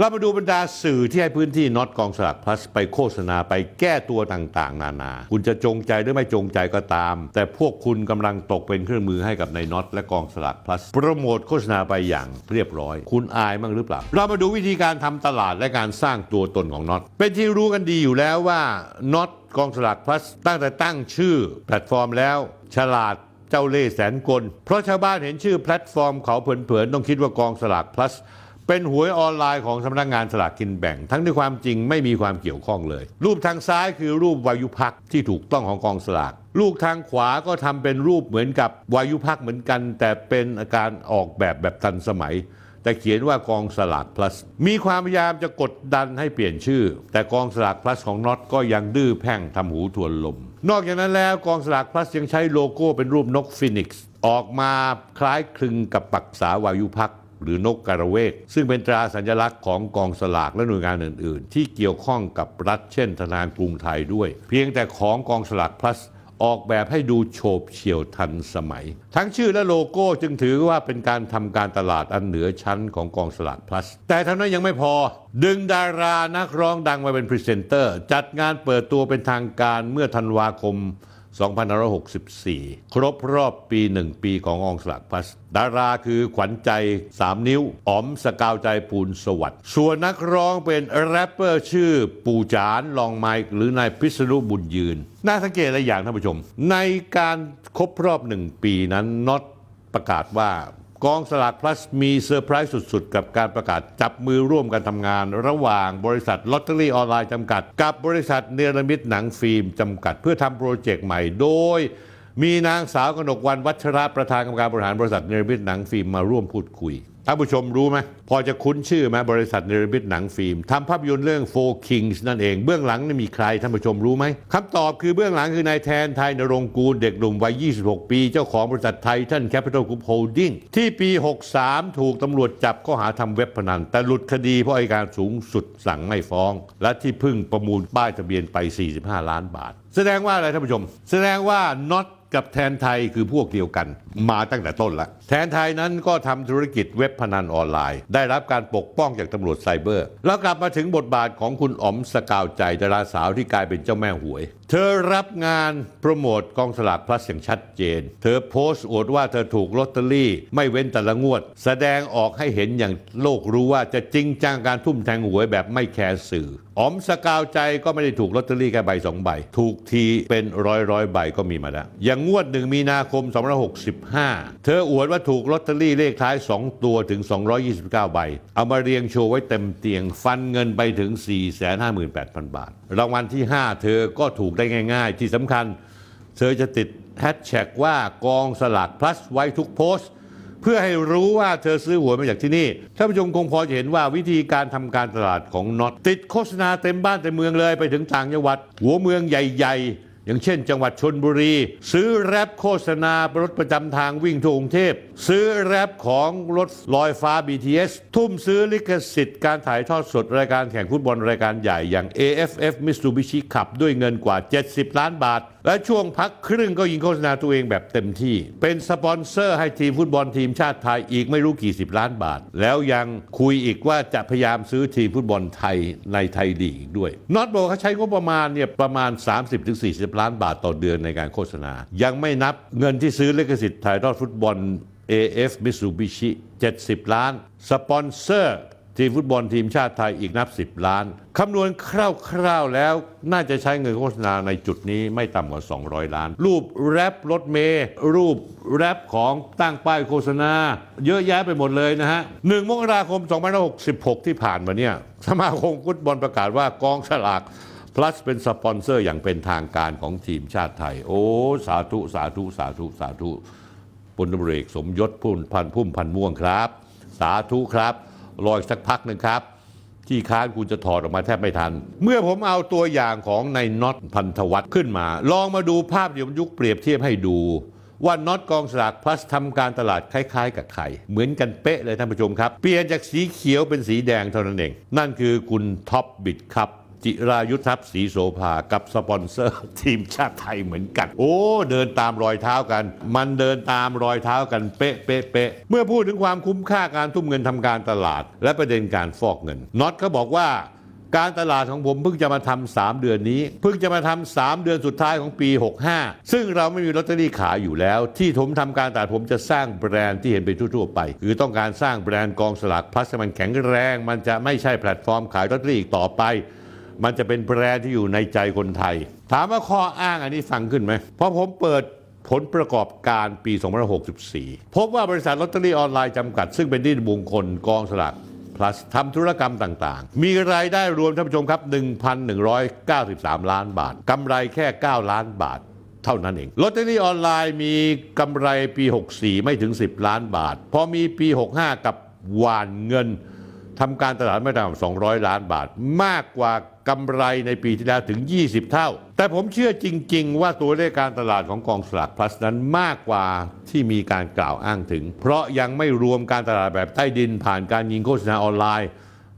เรามาดูบรรดาสื่อที่ให้พื้นที่น็อตกองสลากพลัสไปโฆษณาไปแก้ตัวต่างๆ นานา คุณจะจงใจหรือไม่จงใจก็ตาม แต่พวกคุณกำลังตกเป็นเครื่องมือให้กับนายน็อตและกองสลากพลัสโปรโมทโฆษณาไปอย่างเรียบร้อย คุณอายบ้างหรือเปล่า เรามาดูวิธีการทำตลาดและการสร้างตัวตนของน็อตเป็นที่รู้กันดีอยู่แล้วว่าน็อตกองสลากพลัสตั้งแต่ตั้งชื่อ แพลตฟอร์มแล้ว ฉลาดเจ้าเล่ห์แสนกล เพราะชาวบ้านเห็นชื่อแพลตฟอร์มเขาเผินๆต้องคิดว่ากองสลาก plus เป็นหวยออนไลน์ของสำนักงานสลากกินแบ่ง ทั้งที่ความจริงไม่มีความเกี่ยวข้องเลย รูปทางซ้ายคือรูปวายุภักษ์ที่ถูกต้องของกองสลากรูปทางขวาก็ทำเป็นรูปเหมือนกับวายุภักษ์เหมือนกัน แต่เป็นอาการออกแบบแบบทันสมัย แต่เขียนว่ากองสลาก plus มีความพยายามจะกดดันให้เปลี่ยนชื่อ แต่กองสลาก plus ของน็อตก็ยังดื้อแพ่งทำหูทวนลม นอกจากนั้นแล้วกองสลาก plus ยังใช้โลโก้เป็นรูปนกฟีนิกซ์ออกมาคล้ายคลึงกับปักษาวายุภักษ์ หรือนกการเวก ซึ่งเป็นตราสัญลักษณ์ของกองสลากและหน่วยงานอื่น ๆ ที่เกี่ยวข้องกับรัฐเช่น ธนาคารกรุงไทยด้วย เพียงแต่ของกองสลาก plus ออกแบบให้ดูโฉบเฉี่ยวทันสมัย ทั้งชื่อและโลโก้จึงถือว่าเป็นการทำการตลาดอันเหนือชั้นของกองสลาก plus แต่เท่านั้นยังไม่พอ ดึงดารานักร้องดังมาเป็นพรีเซนเตอร์ จัดงานเปิดตัวเป็นทางการเมื่อธันวาคม 2564 ครบรอบปี 1 ปีของกองสลากพลัสดาราคือขวัญใจ 3 นิ้ว อ๋อมสกาวใจพูนสวัสดิ์ส่วนนักร้องเป็นแรปเปอร์ชื่อปู่จานลองไมค์หรือนายพิษณุบุญยืน น่าสังเกตอะไรอย่างท่านผู้ชม ในการครบรอบ 1 ปีนั้นน็อตประกาศว่า กองสลาก plus มีเซอร์ไพรส์สุด ๆ กับการประกาศจับมือร่วมกันทำงาน ระหว่างบริษัทลอตเตอรี่ออนไลน์จำกัด กับบริษัทเนรมิตหนังฟิล์มจำกัด เพื่อทำโปรเจกต์ใหม่โดย มีนางสาวกนกวันวัชระประธานกรรมการบริหารบริษัทเนรมิตหนังฟิล์มมาร่วมพูดคุย ท่านผู้ชมรู้ไหมพอจะคุ้นชื่อไหมบริษัทเนรมิตหนังฟิล์มทำภาพยนตร์เรื่อง Four Kings นั่นเองเบื้องหลังนี่มีใครท่านผู้ชมรู้ไหมคำตอบคือเบื้องหลังคือนายแทนไทณรงค์กูลเด็กหนุ่มวัย 26 ปี เจ้าของบริษัทไททันแคปิตอลกรุ๊ปโฮลดิ้งที่ปี 63 ถูกตำรวจจับข้อหาทำเว็บพนัน แต่หลุดคดีเพราะอัยการสูงสุดสั่งไม่ฟ้อง และที่เพิ่งประมูลป้ายทะเบียนไป 45 ล้านบาท แสดงว่าอะไรท่านผู้ชม แสดงว่าน็อต กับแทนไทคือพวกเดียวกัน มาตั้งแต่ต้นละ แทนไทนั้นก็ทำธุรกิจเว็บพนันออนไลน์ ได้รับการปกป้องจากตำรวจไซเบอร์ แล้วกลับมาถึงบทบาทของคุณอ๋อมสกาวใจดาราสาวที่กลายเป็นเจ้าแม่หวย เธอรับงานโปรโมทกองสลากพลัสอย่างชัดเจน เธอโพสต์อวดว่าเธอถูกลอตเตอรี่ไม่เว้นแต่ละงวด แสดงออกให้เห็นอย่างโลกรู้ว่าจะจริงจังการทุ่มแทงหวยแบบไม่แคร์สื่ออ๋อมสกาวใจก็ไม่ได้ถูกลอตเตอรี่แค่ใบสองใบ ถูกทีเป็นร้อยร้อยใบก็มีมาแล้ว อย่างงวดหนึ่งมีนาคม 2565 เธออวดว่าถูกลอตเตอรี่เลขท้าย 2 ตัวถึง 229 ใบ เอามาเรียงโชว์ไว้เต็มเตียงฟันเงินไปถึง 458,000 บาท รางวัลที่ 5 เธอก็ถูกได้ง่าย ๆ ที่สำคัญ เธอจะติดแฮชแท็กว่ากองสลาก plus ไว้ทุกโพสต์เพื่อให้รู้ว่าเธอซื้อหวยมาจากที่นี่ ท่านผู้ชมคงพอจะเห็นว่าวิธีการทำการตลาดของน็อตติดโฆษณาเต็มบ้านเต็มเมืองเลยไปถึงต่างจังหวัด หัวเมืองใหญ่ ๆ อย่างเช่น จังหวัดชนบุรี ซื้อแรปโฆษณารถประจำทางวิ่งทั่วกรุงเทพ ซื้อแรปของรถลอยฟ้า BTS ทุ่มซื้อลิขสิทธิ์การถ่ายทอดสดรายการแข่งฟุตบอลรายการใหญ่อย่าง AFF Mitsubishi Cup ด้วยเงินกว่า 70 ล้านบาทและช่วงพักครึ่งก็ยิงโฆษณาตัวเองแบบเต็มที่ เป็นสปอนเซอร์ให้ทีมฟุตบอลทีมชาติไทยอีกไม่รู้กี่สิบล้านบาท แล้วยังคุยอีกว่าจะพยายามซื้อทีมฟุตบอลไทยในไทยลีกอีกด้วยน็อตบอกเขาใช้งบประมาณเนี่ยประมาณ 30-40 ล้านบาทต่อเดือนในการโฆษณา ยังไม่นับเงินที่ซื้อลิขสิทธิ์ถ่ายทอดฟุตบอล AF Mitsubishi 70 ล้าน สปอนเซอร์ ทีมฟุตบอลทีมชาติไทยอีกนับ 10 ล้าน คำนวณคร่าวๆแล้วน่าจะใช้เงินโฆษณาในจุดนี้ไม่ต่ำกว่า 200 ล้าน รูปแรปรถเมย์รูปแรปของตั้งป้ายโฆษณา เยอะแยะไปหมดเลยนะฮะหนึ่งมกราคม 2566 ที่ผ่านมาเนี่ยสมาคมฟุตบอลประกาศว่ากองฉลาก plus เป็นสปอนเซอร์อย่างเป็นทางการของทีมชาติไทย โอ้ สาธุ สาธุ สาธุ สาธุพลตำรวจเอกสมยศพุ่มพันพุ่มพันม่วงครับ สาธุครับ รออีกสักพักหนึ่งครับ ที่ค้านคุณจะถอดออกมาแทบไม่ทัน เมื่อผมเอาตัวอย่างของในน็อตพันธวัฒน์ขึ้นมา ลองมาดูภาพเดี๋ยวยุคเปรียบเทียบให้ดู ว่าน็อตกองสลากพลัสทำการตลาดคล้ายๆ กับใครเหมือนกันเป๊ะเลยท่านผู้ชมครับ เปลี่ยนจากสีเขียวเป็นสีแดงเท่านั้นเอง นั่นคือคุณท็อปบิดครับ จิรายุทธทัพศรีโสภากับสปอนเซอร์ ทีมชาติไทยเหมือนกัน โอ้ เดินตามรอยเท้ากัน มันเดินตามรอยเท้ากันเป๊ะเป๊ะเป๊ะเมื่อพูดถึงความคุ้มค่าการทุ่มเงินทำการตลาด และประเด็นการฟอกเงินน็อตเขาบอกว่าการตลาดของผมเพิ่งจะมาทำสามเดือนนี้ เพิ่งจะมาทำสามเดือนสุดท้ายของปี 65 ซึ่งเราไม่มีลอตเตอรี่ขายอยู่แล้ว ที่ผมทำการตลาดผมจะสร้างแบรนด์ที่เห็นไปทั่วๆไป คือต้องการสร้างแบรนด์กองสลากพลัสมันแข็งแรง มันจะไม่ใช่แพลตฟอร์มขายลอตเตอรี่อีกต่อไป มันจะเป็นแบรนด์ที่อยู่ในใจคนไทย ถามว่าข้ออ้างอันนี้ฟังขึ้นไหมเพราะผมเปิดผลประกอบการปี 2564 พบว่าบริษัทลอตเตอรี่ออนไลน์จำกัด ซึ่งเป็นที่บุคคลกองสลาก plus ทำธุรกรรมต่างๆ มีรายได้รวมท่านผู้ชมครับ 1,193 ล้านบาทกำไรแค่ 9 ล้านบาท เท่านั้นเองลอตเตอรี่ออนไลน์มีกำไรปี 64 ไม่ถึง 10 ล้านบาท พอมีปี 65 กับหวานเงินทำการตลาดไม่ต่ำกว่า200 ล้านบาท มากกว่า กำไรในปีที่แล้วถึง 20 เท่า แต่ผมเชื่อจริง ๆ ว่าตัวเลขการตลาดของกองสลากพลัสนั้นมากกว่าที่มีการกล่าวอ้างถึง เพราะยังไม่รวมการตลาดแบบใต้ดินผ่านการยิงโฆษณาออนไลน์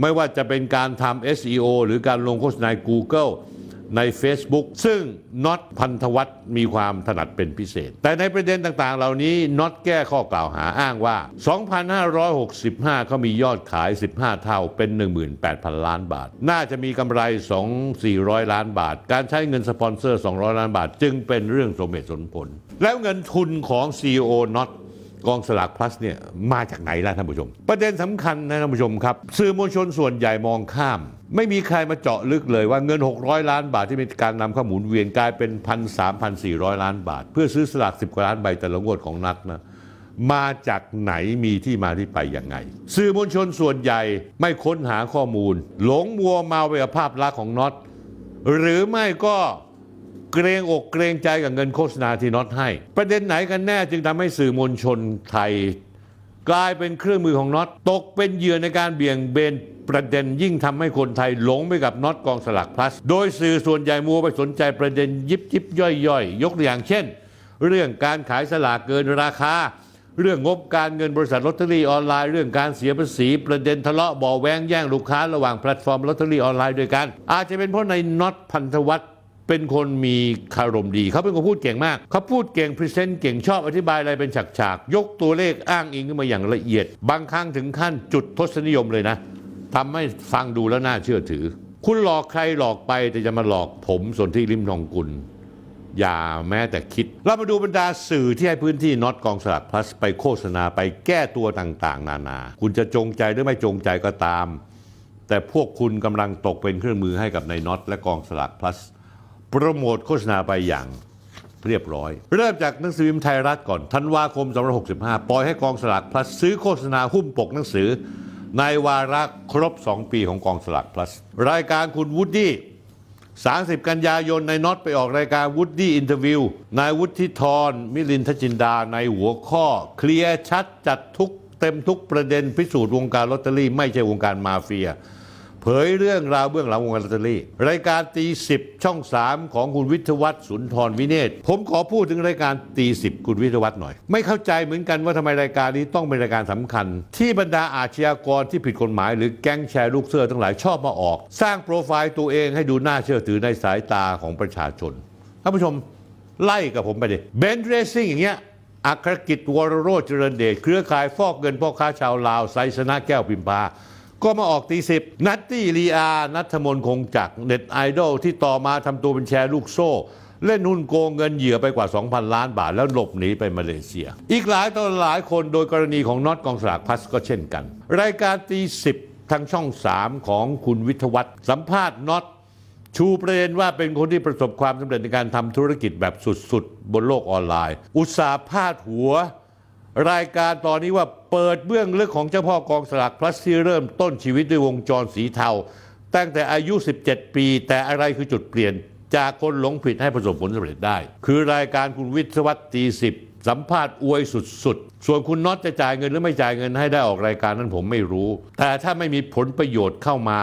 ไม่ว่าจะเป็นการทำ SEO หรือการลงโฆษณา Google ใน Facebook ซึ่งน็อตพันธวัฒน์มีความถนัดเป็นพิเศษ แต่ในประเด็นต่างๆ เหล่านี้น็อตแก้ข้อกล่าวหาอ้างว่า 2,565 เขามียอดขาย 15 เท่าเป็น 18,000 ล้านบาท น่าจะมีกำไร 2-400 ล้านบาท การใช้เงินสปอนเซอร์ 200 ล้านบาท จึงเป็นเรื่องสมเหตุสมผล แล้วเงินทุนของ CEO น็อต กองสลากพลัสเนี่ยมาจากไหนล่ะท่านผู้ชม ประเด็นสำคัญนะท่านผู้ชมครับ สื่อมวลชนส่วนใหญ่มองข้าม ไม่มีใครมาเจาะลึกเลยว่าเงิน 600 ล้านบาทที่มีการนำเข้าหมุนเวียนกลายเป็น1,300-1,400ล้านบาท เพื่อซื้อสลาก10กว่าล้านใบแต่ละงวดของนักนะมาจากไหนมีที่มาที่ไปอย่างไง สื่อมวลชนส่วนใหญ่ไม่ค้นหาข้อมูล หลงมัวเมาไปกับภาพลักษณ์ของน็อตหรือไม่ก็ เกรงอกเกรงใจกับเงินโฆษณาที่น็อตให้ ประเด็นไหนกันแน่จึงทำให้สื่อมวลชนไทย กลายเป็นเครื่องมือของน็อตตกเป็นเหยื่อในการเบี่ยงเบนประเด็นยิ่งทำให้คนไทยหลงไปกับน็อตกองสลักพลัส โดยสื่อส่วนใหญ่มัวไปสนใจประเด็นยิบยิบย่อยย่อยยกตัวอย่างเช่น เรื่องการขายสลากเกินราคา เรื่องงบการเงินบริษัทลอตเตอรี่ออนไลน์ เรื่องการเสียภาษี ประเด็นทะเลาะเบาะแว้งแย่งลูกค้าระหว่างแพลตฟอร์มลอตเตอรี่ออนไลน์ด้วยกัน อาจจะเป็นเพราะนายน็อตพันธวัฒน์ เป็นคนมีคารมดี เขาเป็นคนพูดเก่งมาก เขาพูดเก่ง present เก่งชอบอธิบายอะไรเป็นฉากๆ ยกตัวเลขอ้างอิงขึ้นมาอย่างละเอียด บางครั้งถึงขั้นจุดทศนิยมเลยนะทำให้ฟังดูแล้วน่าเชื่อถือ คุณหลอกใครหลอกไปแต่จะมาหลอกผมส่วนที่ริมทองกุล อย่าแม้แต่คิด เรามาดูบรรดาสื่อที่ให้พื้นที่น็อตกองสลากพลัสไปโฆษณาไปแก้ตัวต่างๆ นานา คุณจะจงใจหรือไม่จงใจก็ตาม แต่พวกคุณกำลังตกเป็นเครื่องมือให้กับในน็อตและกองสลากพลัส รโมทโฆษณาไปอย่างเรียบร้อย เริ่มจากหนังสือพิมพ์ไทยรัฐก่อนธันวาคม2565 ปล่อยให้กองสลากพลัสซื้อโฆษณาหุ้มปกหนังสือ ในวาระครบ 2 ปีของกองสลากพลัส รายการคุณวูดดี้ 30 กันยายนนายน็อตไปออกรายการวูดดี้ interview นายวุฒิธรมิลินทจินดาในหัวข้อ เคลียร์ชัดจัดทุกเต็มทุกประเด็นพิสูจน์วงการลอตเตอรี่ ไม่ใช่วงการมาเฟีย เผยเรื่องราวเบื้องหลังวงการลอตเตอรี่ รายการตีสิบช่อง 3 ของคุณวิทยวัฒน์สุนทรวิเนศผมขอพูดถึงรายการตีสิบคุณวิทยวัฒน์หน่อย ไม่เข้าใจเหมือนกันว่าทำไมรายการนี้ต้องเป็นรายการสำคัญ ที่บรรดาอาชญากรที่ผิดกฎหมาย หรือแก๊งแชร์ลูกเสื้อทั้งหลายชอบมาออก สร้างโปรไฟล์ตัวเองให้ดูน่าเชื่อถือในสายตาของประชาชนท่านผู้ชมไล่กับผมไปดิเบนซ์เรซซิ่งอย่างเงี้ยอัครกิตติ์วรโรจน์เจริญเดชเครือข่ายฟอกเงินพ่อค้าชาวลาวไซสนะแก้วพิมพา ก็มาออกตีสิบนัตตี้ไดอารี่ ณัฐมณคงจักร์เน็ตไอดอลที่ต่อมาทำตัวเป็นแชร์ลูกโซ่ เล่นหุ้นโกงเงินเหยื่อไปกว่า 2,000 ล้านบาท แล้วหลบหนีไปมาเลเซีย อีกหลายต่อหลายคนโดยกรณีของน็อตกองสลากพลัสก็เช่นกัน รายการตีสิบทางช่อง 3 ของคุณวิทวัฒน์สัมภาษณ์น็อตชูประเด็นว่าเป็นคนที่ประสบความสำเร็จในการทำธุรกิจแบบสุดๆ บนโลกออนไลน์ อุตสาห์พาดหัว รายการตอนนี้ว่า ปิดเบื้องลึกของเจ้าพ่อกองสลักพลัสที่เริ่มต้นชีวิตด้วยวงจรสีเทา ตั้งแต่อายุ 17 ปี แต่อะไรคือจุดเปลี่ยน จากคนหลงผิดให้ประสบผลสำเร็จได้ คือรายการคุณวิทยวัสดีสิบสัมภาษณ์อวยสุดๆ ส่วนคุณน็อตจะจ่ายเงินหรือไม่จ่ายเงินให้ได้ออกรายการนั้นผมไม่รู้ แต่ถ้าไม่มีผลประโยชน์เข้ามา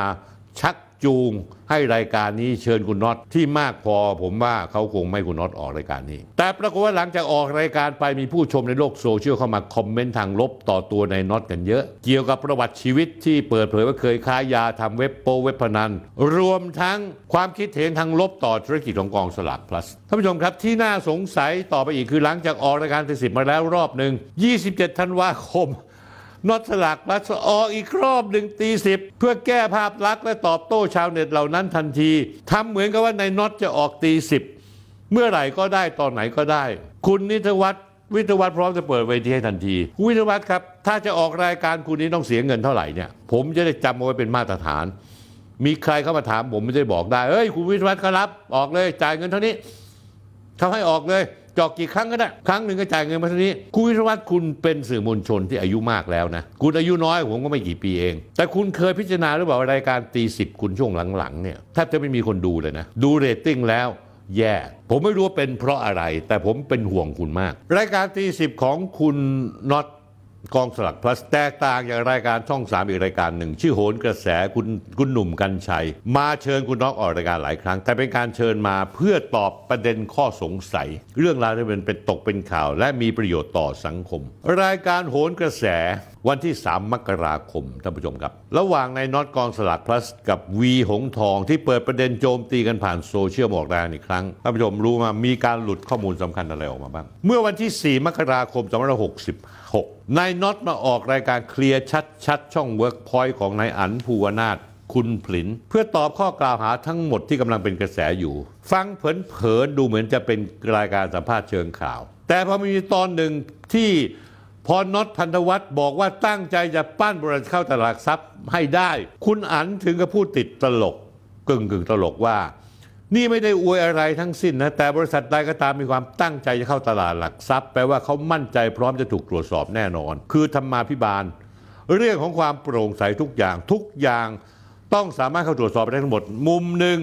ชัก จูงให้รายการนี้เชิญคุณน็อตที่มากพอผมว่าเขาคงไม่คุณน็อตออกรายการนี้ แต่ปรากฏว่าหลังจากออกรายการไปมีผู้ชมในโลกโซเชียลเข้ามาคอมเมนต์ทางลบต่อตัวนายน็อตกันเยอะ เกี่ยวกับประวัติชีวิตที่เปิดเผยว่าเคยค้ายาทำเว็บโป๊เว็บพนัน รวมทั้งความคิดเห็นทางลบต่อธุรกิจของกองสลาก plus ท่านผู้ชมครับที่น่าสงสัยต่อไปอีกคือหลังจากออกรายการตีสิบมาแล้วรอบหนึ่ง27ธันวาคม นอตสลากพลัสออีกรอบหนึ่งตีสิบเพื่อแก้ภาพลักษณ์และตอบโต้ชาวเน็ตเหล่านั้นทันทีทำเหมือนกับว่าในน็อตจะออกตีสิบเมื่อไหร่ก็ได้ตอนไหนก็ได้ คุณนิตวัฒน์วิทวัฒน์พร้อมจะเปิดเวทีให้ทันทีคุณวิทวัฒน์ครับ ถ้าจะออกรายการคุณนี้ต้องเสียเงินเท่าไหร่เนี่ย ผมจะได้จำเอาไว้เป็นมาตรฐาน มีใครเข้ามาถามผมไม่ได้บอกได้เอ้ยคุณวิทวัฒน์ก็รับ ออกเลยจ่ายเงินเท่านี้เขาให้ออกเลย จอกกี่ครั้งก็ได้ ครั้งหนึ่งก็จ่ายเงินมาเท่านี้ คุณวิศวัตรคุณเป็นสื่อมวลชนที่อายุมากแล้วนะ คุณอายุน้อยผมก็ไม่กี่ปีเอง แต่คุณเคยพิจารณาหรือเปล่ารายการตีสิบคุณช่วงหลังๆเนี่ยแทบจะไม่มีคนดูเลยนะ ดูเรตติ้งแล้วแย่ผมไม่รู้ว่าเป็นเพราะอะไร แต่ผมเป็นห่วงคุณมาก รายการตีสิบของคุณน็อต กองสลักพลัสแตกต่างจากรายการช่องสามอีกรายการหนึ่ง ชื่อโหนกระแสคุณคุณหนุ่มกัญชัย มาเชิญคุณน็อกออกรายการหลายครั้ง แต่เป็นการเชิญมาเพื่อตอบประเด็นข้อสงสัย เรื่องราวที่เป็นเป็นตกเป็นข่าว และมีประโยชน์ต่อสังคม รายการโหนกระแสวันที่ 3 มกราคมท่านผู้ชมครับ ระหว่างในน็อตกองสลักพลัสกับวีหงทองที่เปิดประเด็นโจมตีกันผ่านโซเชียลบอกแรงอีกครั้งท่านผู้ชมรู้มามีการหลุดข้อมูลสำคัญอะไรออกมาบ้าง เมื่อวันที่ 4 มกราคม 6นายน็อตมาออกรายการเคลียร์ชัดๆช่องเวิร์กพอยต์ของนายอั๋นภูวนาทคุนผลิน เพื่อตอบข้อกล่าวหาทั้งหมดที่กำลังเป็นกระแสอยู่ ฟังเผินๆดูเหมือนจะเป็นรายการสัมภาษณ์เชิงข่าว แต่พอมีตอนหนึ่งที่พอน็อตพันธวัฒน์บอกว่าตั้งใจจะปั้นบริษัทเข้าตลาดทรัพย์ให้ได้ คุณอั๋นถึงกับพูดติดตลกกึ่งกึ่งๆตลกว่า นี่ไม่ได้อวยอะไรทั้งสิ้นนะแต่บริษัทใดก็ตามมีความตั้งใจจะเข้าตลาดหลักทรัพย์แปลว่าเขามั่นใจพร้อมจะถูกตรวจสอบแน่นอน คือธรรมาภิบาล เรื่องของความโปร่งใสทุกอย่างทุกอย่างต้องสามารถเข้าตรวจสอบได้ทั้งหมด มุมหนึ่ง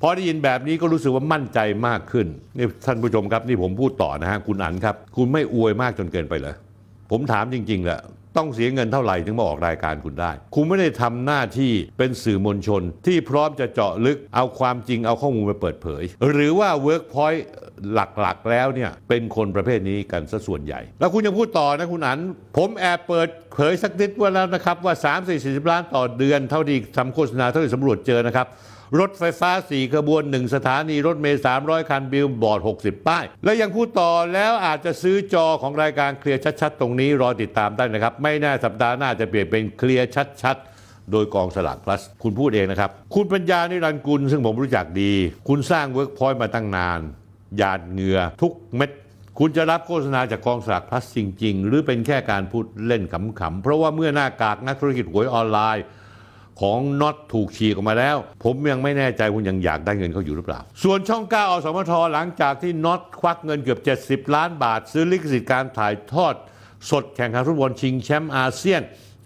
พอได้ยินแบบนี้ก็รู้สึกว่ามั่นใจมากขึ้นนี่ท่านผู้ชมครับนี่ผมพูดต่อนะฮะคุณอันครับ คุณไม่อวยมากจนเกินไปเลยผมถามจริงๆแหละ ต้องเสียเงินเท่าไหร่ถึงมาออกรายการคุณได้ คุณไม่ได้ทำหน้าที่เป็นสื่อมวลชน ที่พร้อมจะเจาะลึกเอาความจริงเอาข้อมูลมาเปิดเผย หรือว่า Workpoint หลักๆ แล้วเนี่ยเป็นคนประเภทนี้กันซะส่วนใหญ่ แล้วคุณยังพูดต่อนะคุณอัน ผมแอบเปิดเผยสักนิดว่าแล้วนะครับว่า 3 4 0ล้านต่อเดือนเท่าที่ทำโฆษณาเท่าที่สำรวจเจอนะครับ รถไฟฟ้า 4 ขบวน 1 สถานีรถเมล์300 คันบิลบอร์ด 60 ป้าย และยังพูดต่อแล้วอาจจะซื้อจอของรายการเคลียร์ชัดๆ ตรงนี้รอติดตามได้นะครับ ไม่แน่สัปดาห์หน้าจะเปลี่ยนเป็นเคลียร์ชัดๆโดยกองสลาก plus คุณพูดเองนะครับ คุณปัญญานิรันดร์กุลซึ่งผมรู้จักดี คุณสร้างเวิร์กพอยต์มาตั้งนาน หยาดเหงื่อทุกเม็ด คุณจะรับโฆษณาจากกองสลากพลัสจริง ๆ หรือเป็นแค่การพูดเล่นขำๆ เพราะว่าเมื่อหน้ากากนักธุรกิจหวยออนไลน์ ของน็อตถูกฉีกออกมาแล้ว ผมยังไม่แน่ใจคุณยังอยากได้เงินเขาอยู่หรือเปล่า ส่วนช่อง 9 อสมทหลังจากที่น็อตควักเงินเกือบ 70 ล้านบาท ซื้อลิขสิทธิ์การถ่ายทอด สดแข่งขันฟุตบอลชิงแชมป์อาเซียน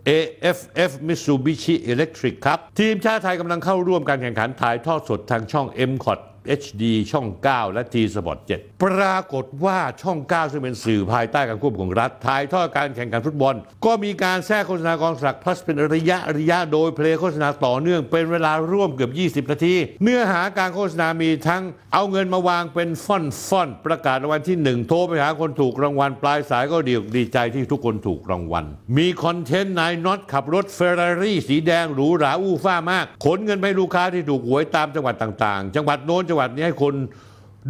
AFF Mitsubishi Electric ครับ ทีมชาติไทยกำลังเข้าร่วมการแข่งขันถ่ายทอดสดทางช่อง m c o t HD ช่อง 9 และ T Sport 7 ปรากฏว่าช่อง 9 ซึ่งเป็นสื่อภายใต้การควบคุมของรัฐถ่ายทอดการแข่งขันฟุตบอล ก็มีการแทรกโฆษณากองสลากพลัสเป็นระยะระยะโดยเพลงโฆษณาต่อเนื่องเป็นเวลาร่วมเกือบ 20 นาที เนื้อหาการโฆษณามีทั้งเอาเงินมาวางเป็นฟ่อนฟ่อนประกาศรางวัลที่ 1 โทรไปหาคนถูกรางวัลปลายสายก็ดีอกดีใจที่ทุกคนถูกรางวัล มีคอนเทนต์นายน็อตขับรถเฟอร์รารี่สีแดงหรูหราอู้ฟ้ามาก ขนเงินไปลูกค้าที่ถูกหวยตามจังหวัดต่างๆ จังหวัดโน้นจังหวัดนี้ให้คน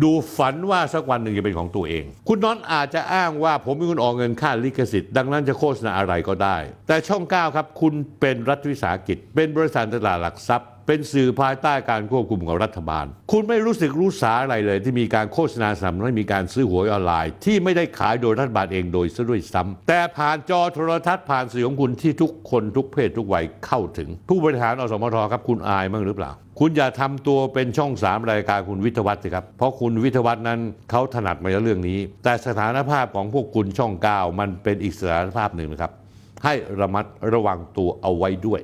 ดูฝันว่าสักวันหนึ่งจะเป็นของตัวเอง คุณน้อนอาจจะอ้างว่าผมมีคนออกเงินค่าลิขสิทธิ์ ดังนั้นจะโฆษณาอะไรก็ได้ แต่ช่อง 9 ครับ คุณเป็นรัฐวิสาหกิจ เป็นบริษัทตลาดหลักทรัพย์ เป็นสื่อภายใต้การควบคุมของรัฐบาล คุณไม่รู้สึกรู้สาอะไรเลย ที่มีการโฆษณาสนับสนุนมีการซื้อหวยออนไลน์ ที่ไม่ได้ขายโดยรัฐบาลเองโดยซะด้วยซ้ำแต่ผ่านจอโทรทัศน์ผ่านสื่อของคุณที่ทุกคนทุกเพศทุกวัยเข้าถึง ผู้บริหารอสมทครับคุณอายมั้างหรือเปล่า คุณอย่าทำตัวเป็นช่องสามรายการคุณวิทวัฒน์สิครับเพราะคุณวิทวัฒน์นั้นเขาถนัดมาเรื่องนี้ แต่สถานภาพของพวกคุณช่องเก้ามันเป็นอีกสถานภาพหนึ่งนะครับให้ระมัดระวังตัวเอาไว้ด้วย